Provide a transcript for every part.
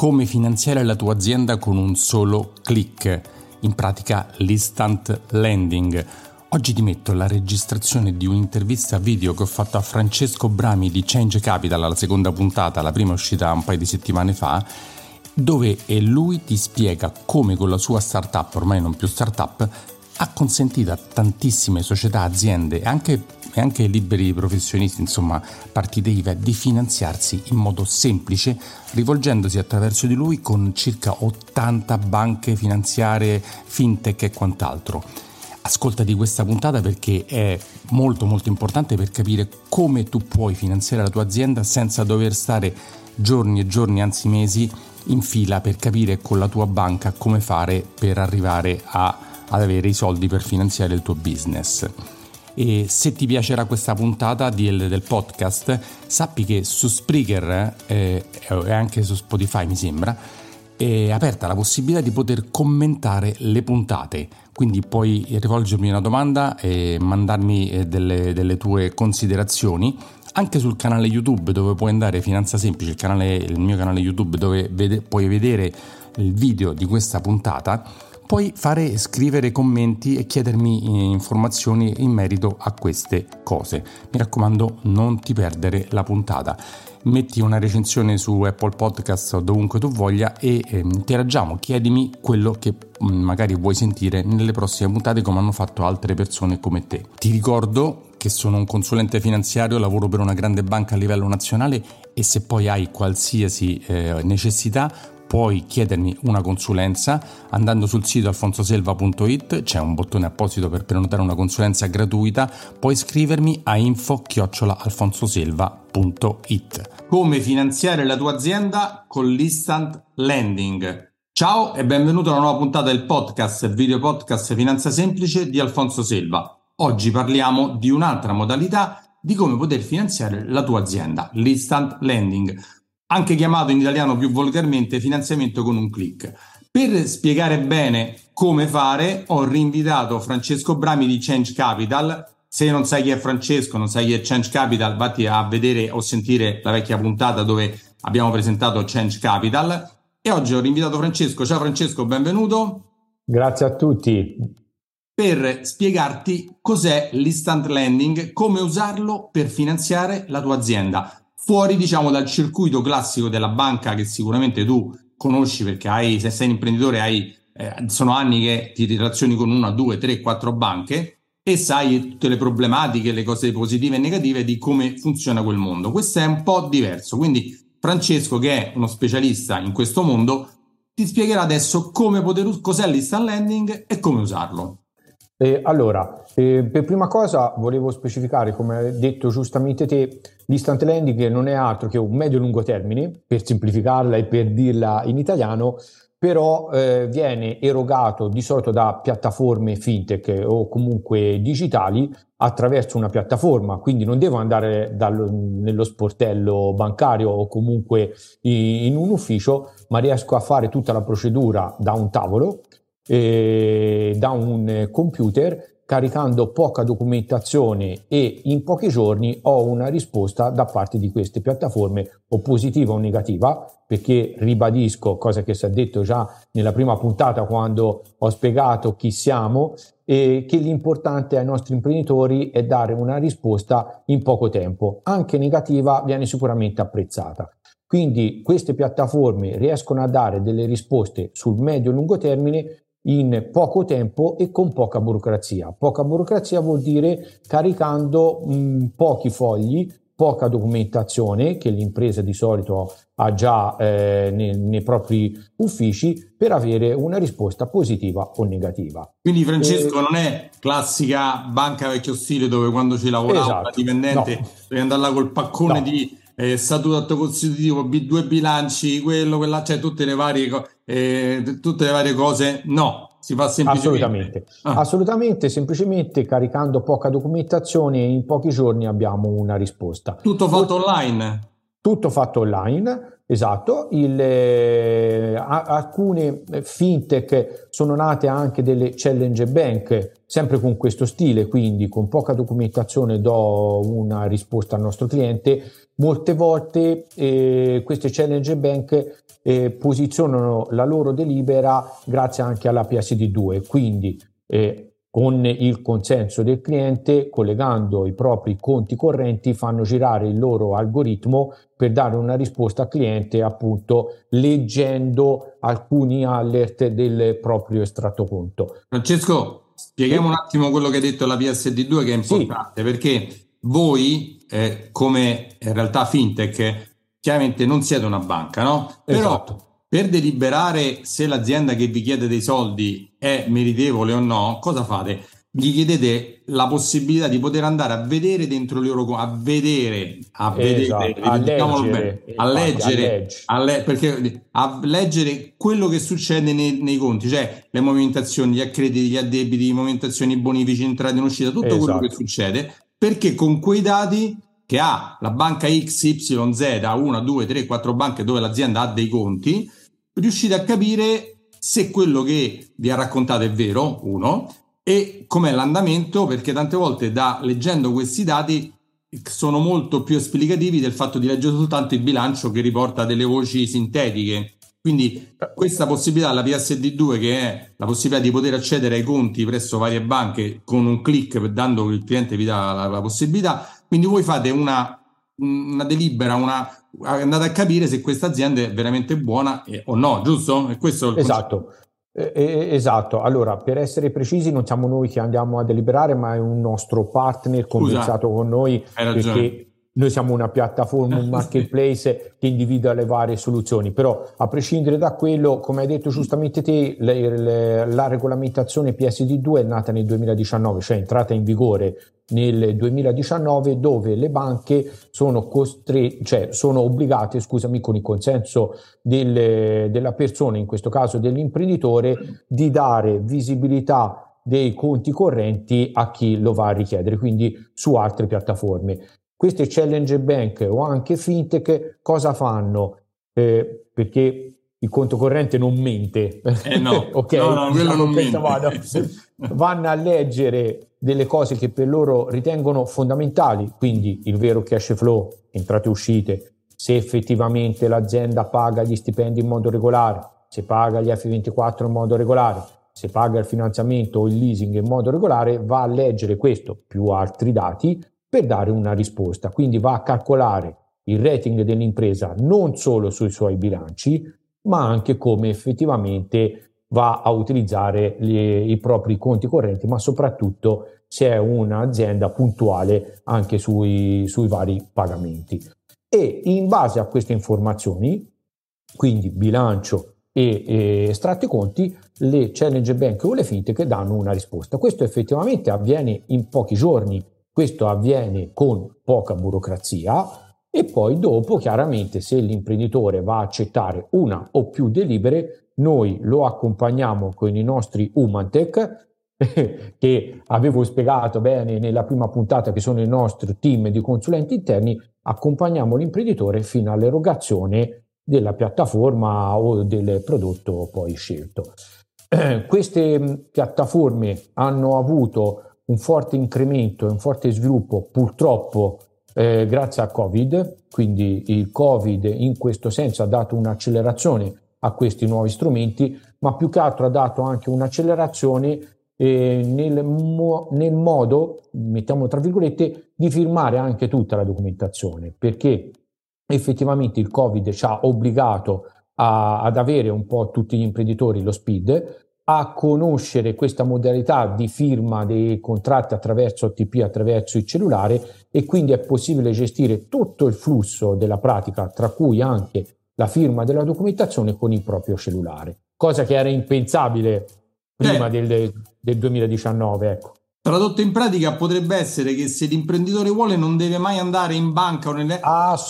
Come finanziare la tua azienda con un solo clic, in pratica l'instant landing. Oggi ti metto la registrazione di un'intervista video che ho fatto a Francesco Brami di Change Capital, la seconda puntata, la prima uscita un paio di settimane fa, dove lui ti spiega come con la sua startup, ormai non più startup, ha consentito a tantissime società, aziende e anche, e anche liberi professionisti, insomma partite IVA, di finanziarsi in modo semplice rivolgendosi attraverso di lui con circa 80 banche finanziarie, fintech e quant'altro. Ascoltati questa puntata perché è molto molto importante per capire come tu puoi finanziare la tua azienda senza dover stare giorni e giorni, anzi mesi, in fila per capire con la tua banca come fare per arrivare a ad avere i soldi per finanziare il tuo business. E se ti piacerà questa puntata del, del podcast, sappi che su Spreaker eh, e anche su Spotify, mi sembra, è aperta la possibilità di poter commentare le puntate. Quindi puoi rivolgermi una domanda e mandarmi eh, delle, delle tue considerazioni anche sul canale YouTube dove puoi andare Finanza Semplice, il, canale, il mio canale YouTube dove vede, puoi vedere il video di questa puntata puoi fare scrivere commenti e chiedermi eh, informazioni in merito a queste cose. Mi raccomando, non ti perdere la puntata. Metti una recensione su Apple Podcast dovunque tu voglia e eh, interagiamo, chiedimi quello che mm, magari vuoi sentire nelle prossime puntate come hanno fatto altre persone come te. Ti ricordo che sono un consulente finanziario, lavoro per una grande banca a livello nazionale e se poi hai qualsiasi eh, necessità puoi chiedermi una consulenza andando sul sito alfonsoselva.it, c'è un bottone apposito per prenotare una consulenza gratuita, puoi scrivermi a info-alfonsoselva.it. Come finanziare la tua azienda con l'instant lending. Ciao e benvenuto alla nuova puntata del podcast, video podcast Finanza Semplice di Alfonso Selva. Oggi parliamo di un'altra modalità di come poter finanziare la tua azienda, l'instant lending anche chiamato in italiano più volgarmente finanziamento con un clic. Per spiegare bene come fare, ho rinvitato Francesco Brami di Change Capital. Se non sai chi è Francesco, non sai chi è Change Capital, vatti a vedere o sentire la vecchia puntata dove abbiamo presentato Change Capital. E oggi ho rinvitato Francesco. Ciao Francesco, benvenuto. Grazie a tutti. Per spiegarti cos'è l'instant lending, come usarlo per finanziare la tua azienda fuori diciamo dal circuito classico della banca che sicuramente tu conosci perché hai, se sei un imprenditore hai, eh, sono anni che ti relazioni con una, due, tre, quattro banche e sai tutte le problematiche, le cose positive e negative di come funziona quel mondo. Questo è un po' diverso, quindi Francesco che è uno specialista in questo mondo ti spiegherà adesso come poter, cos'è l'instant lending e come usarlo. Eh, allora, eh, per prima cosa volevo specificare, come hai detto giustamente te, l'instant lending non è altro che un medio-lungo termine, per semplificarla e per dirla in italiano, però eh, viene erogato di solito da piattaforme fintech o comunque digitali attraverso una piattaforma, quindi non devo andare dallo, nello sportello bancario o comunque in un ufficio, ma riesco a fare tutta la procedura da un tavolo eh, da un computer caricando poca documentazione e in pochi giorni ho una risposta da parte di queste piattaforme o positiva o negativa perché ribadisco cosa che si è detto già nella prima puntata quando ho spiegato chi siamo e che l'importante ai nostri imprenditori è dare una risposta in poco tempo. Anche negativa viene sicuramente apprezzata. Quindi queste piattaforme riescono a dare delle risposte sul medio e lungo termine in poco tempo e con poca burocrazia. Poca burocrazia vuol dire caricando mh, pochi fogli, poca documentazione che l'impresa di solito ha già eh, nei, nei, propri uffici per avere una risposta positiva o negativa. Quindi Francesco eh, non è classica banca vecchio stile dove quando ci lavorava esatto, da dipendente no. devi andare là col paccone no. di eh, statuto costitutivo, B2 bilanci, quello, quella, cioè tutte le varie, eh, tutte le varie cose, no, si fa semplicemente. Assolutamente, ah. assolutamente, semplicemente caricando poca documentazione in pochi giorni abbiamo una risposta. Tutto fatto online? Tutto fatto online, esatto. Il, eh, alcune fintech sono nate anche delle challenge bank, sempre con questo stile, quindi con poca documentazione do una risposta al nostro cliente. Molte volte eh, queste challenge bank eh, posizionano la loro delibera grazie anche alla PSD2, quindi eh, con il consenso del cliente, collegando i propri conti correnti, fanno girare il loro algoritmo per dare una risposta al cliente, appunto leggendo alcuni alert del proprio estratto conto. Francesco, spieghiamo un attimo quello che hai detto la PSD2 che è importante, sì. perché voi, eh, come in realtà fintech, chiaramente non siete una banca, no? Però esatto per deliberare se l'azienda che vi chiede dei soldi è meritevole o no, cosa fate? Gli chiedete la possibilità di poter andare a vedere dentro le loro a vedere, a esatto, vedere, a leggere, bene, a leggere, a le, perché, a leggere quello che succede nei, nei, conti, cioè le movimentazioni, gli accrediti, gli addebiti, le movimentazioni bonifici, entrate in uscita, tutto esatto. quello che succede, perché con quei dati che ha la banca XYZ, una, due, tre, quattro banche dove l'azienda ha dei conti, riuscite a capire se quello che vi ha raccontato è vero, uno, e com'è l'andamento, perché tante volte da leggendo questi dati sono molto più esplicativi del fatto di leggere soltanto il bilancio che riporta delle voci sintetiche. Quindi questa possibilità, la PSD2, che è la possibilità di poter accedere ai conti presso varie banche con un click, dando il cliente vi dà la, la possibilità, quindi voi fate una, una delibera, una, andate a capire se questa azienda è veramente buona o no, giusto? E questo esatto. Eh, esatto, allora per essere precisi non siamo noi che andiamo a deliberare ma è un nostro partner conversato con noi perché noi siamo una piattaforma, un marketplace che individua le varie soluzioni, però a prescindere da quello, come hai detto giustamente te, le, le, la regolamentazione PSD2 è nata nel 2019, cioè è entrata in vigore nel 2019 dove le banche sono, costre- cioè sono obbligate, scusami, con il consenso del, della persona, in questo caso dell'imprenditore, di dare visibilità dei conti correnti a chi lo va a richiedere, quindi su altre piattaforme. Queste challenge bank o anche fintech cosa fanno? Eh, perché il conto corrente non mente, eh no, ok? No, no, quello non mente. Vanno a leggere delle cose che per loro ritengono fondamentali, quindi il vero cash flow, entrate e uscite, se effettivamente l'azienda paga gli stipendi in modo regolare, se paga gli F24 in modo regolare, se paga il finanziamento o il leasing in modo regolare, va a leggere questo più altri dati per dare una risposta. Quindi va a calcolare il rating dell'impresa non solo sui suoi bilanci, ma anche come effettivamente va a utilizzare le, i propri conti correnti, ma soprattutto se è un'azienda puntuale anche sui, sui vari pagamenti. E in base a queste informazioni, quindi bilancio e, e estratti conti, le challenge bank o le fintech danno una risposta. Questo effettivamente avviene in pochi giorni, questo avviene con poca burocrazia e poi dopo chiaramente se l'imprenditore va a accettare una o più delibere noi lo accompagniamo con i nostri Humantech, che avevo spiegato bene nella prima puntata, che sono il nostro team di consulenti interni, accompagniamo l'imprenditore fino all'erogazione della piattaforma o del prodotto poi scelto. Queste piattaforme hanno avuto un forte incremento e un forte sviluppo purtroppo eh, grazie al Covid, quindi il Covid in questo senso ha dato un'accelerazione a questi nuovi strumenti, ma più che altro ha dato anche un'accelerazione eh, nel, mo- nel, modo, mettiamo tra virgolette, di firmare anche tutta la documentazione, perché effettivamente il Covid ci ha obbligato a, ad avere un po' tutti gli imprenditori lo speed, a conoscere questa modalità di firma dei contratti attraverso OTP, attraverso il cellulare e quindi è possibile gestire tutto il flusso della pratica, tra cui anche la firma della documentazione con il proprio cellulare, cosa che era impensabile prima eh. del, del 2019. Ecco. Tradotto in pratica potrebbe essere che se l'imprenditore vuole non deve mai andare in banca o nelle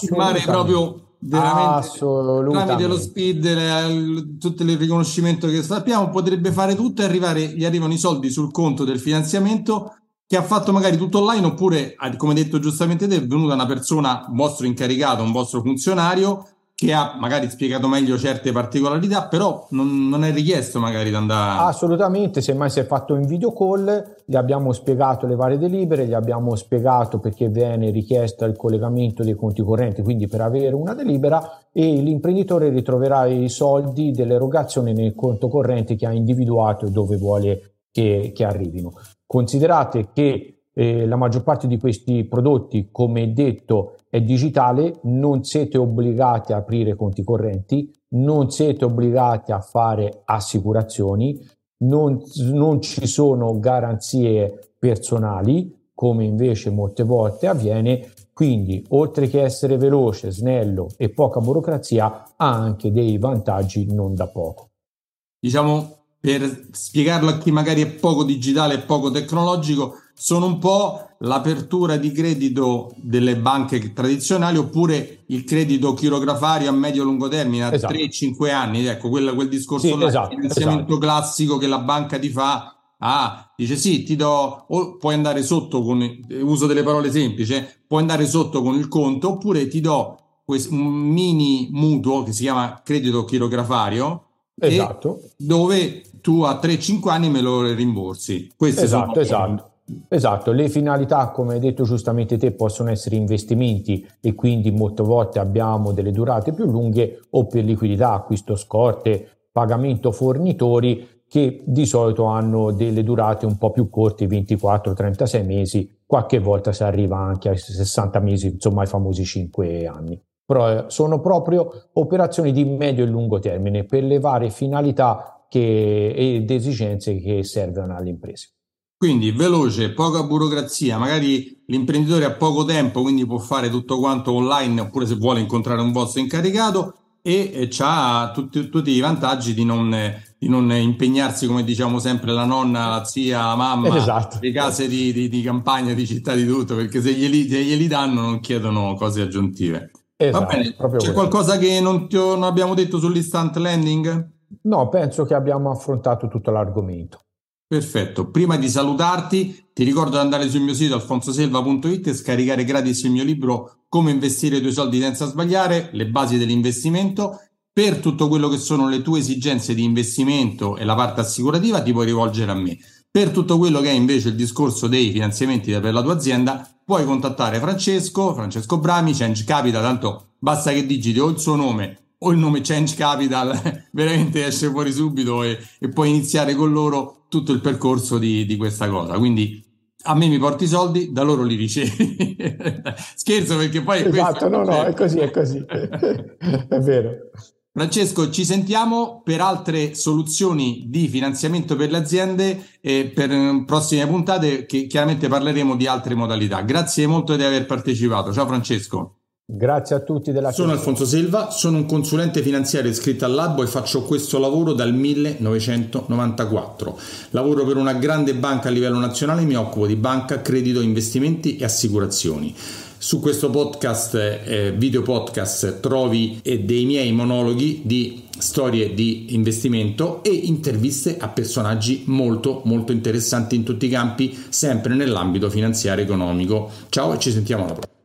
firmare proprio veramente tramite lo speed, le, tutto il riconoscimento che sappiamo, potrebbe fare tutto e arrivare, gli arrivano i soldi sul conto del finanziamento che ha fatto magari tutto online oppure, come detto giustamente te, è venuta una persona, un vostro incaricato, un vostro funzionario che ha magari spiegato meglio certe particolarità, però non, non, è richiesto magari di andare... Assolutamente, semmai si è fatto in video call, gli abbiamo spiegato le varie delibere, gli abbiamo spiegato perché viene richiesta il collegamento dei conti correnti, quindi per avere una delibera e l'imprenditore ritroverà i soldi dell'erogazione nel conto corrente che ha individuato e dove vuole che, che arrivino. Considerate che eh, la maggior parte di questi prodotti, come detto, è digitale, non siete obbligati a aprire conti correnti, non siete obbligati a fare assicurazioni, non, non ci sono garanzie personali, come invece molte volte avviene, quindi, oltre che essere veloce, snello e poca burocrazia, ha anche dei vantaggi non da poco. Diciamo, per spiegarlo a chi magari è poco digitale e poco tecnologico, sono un po' l'apertura di credito delle banche tradizionali oppure il credito chirografario a medio-lungo termine a esatto. 3-5 anni, ecco quel, quel discorso sì, là, esatto, finanziamento esatto. classico che la banca ti fa. Ah, dice sì, ti do, o puoi andare sotto con, uso delle parole semplici, eh, puoi andare sotto con il conto oppure ti do un mini mutuo che si chiama credito chirografario, esatto. dove tu a 3-5 anni me lo rimborsi. Questi esatto, esatto. Esatto, le finalità, come hai detto giustamente te, possono essere investimenti e quindi molte volte abbiamo delle durate più lunghe o per liquidità, acquisto scorte, pagamento fornitori che di solito hanno delle durate un po' più corte, 24-36 mesi, qualche volta si arriva anche a 60 mesi, insomma ai famosi 5 anni. Però eh, sono proprio operazioni di medio e lungo termine per le varie finalità che, ed esigenze che servono alle imprese. Quindi veloce, poca burocrazia, magari l'imprenditore ha poco tempo, quindi può fare tutto quanto online oppure se vuole incontrare un vostro incaricato e ha tutti, tutti, i vantaggi di non, di non, impegnarsi, come diciamo sempre, la nonna, la zia, la mamma, esatto. le case di, di, di, campagna, di città, di tutto, perché se glieli, se glieli danno non chiedono cose aggiuntive. Esatto, Va bene, c'è così. qualcosa che non, ti, non abbiamo detto sull'instant landing? No, penso che abbiamo affrontato tutto l'argomento. Perfetto, prima di salutarti ti ricordo di andare sul mio sito alfonsoselva.it e scaricare gratis il mio libro Come investire i tuoi soldi senza sbagliare, le basi dell'investimento. Per tutto quello che sono le tue esigenze di investimento e la parte assicurativa ti puoi rivolgere a me. Per tutto quello che è invece il discorso dei finanziamenti per la tua azienda, puoi contattare Francesco, Francesco Brami, Change Capital, tanto basta che digiti o il suo nome o il nome Change Capital, veramente esce fuori subito e, e puoi iniziare con loro tutto il percorso di, di questa cosa. Quindi a me mi porti i soldi, da loro li ricevi. Scherzo perché poi... Esatto, no, no, è così, è così. è vero. Francesco, ci sentiamo per altre soluzioni di finanziamento per le aziende e per prossime puntate che chiaramente parleremo di altre modalità. Grazie molto di aver partecipato. Ciao Francesco. Grazie a tutti della Sono Alfonso Silva, sono un consulente finanziario iscritto all'Albo e faccio questo lavoro dal 1994. Lavoro per una grande banca a livello nazionale e mi occupo di banca, credito, investimenti e assicurazioni. Su questo podcast, eh, video podcast, trovi eh, dei miei monologhi di storie di investimento e interviste a personaggi molto molto interessanti in tutti i campi, sempre nell'ambito finanziario economico. Ciao e ci sentiamo alla prossima.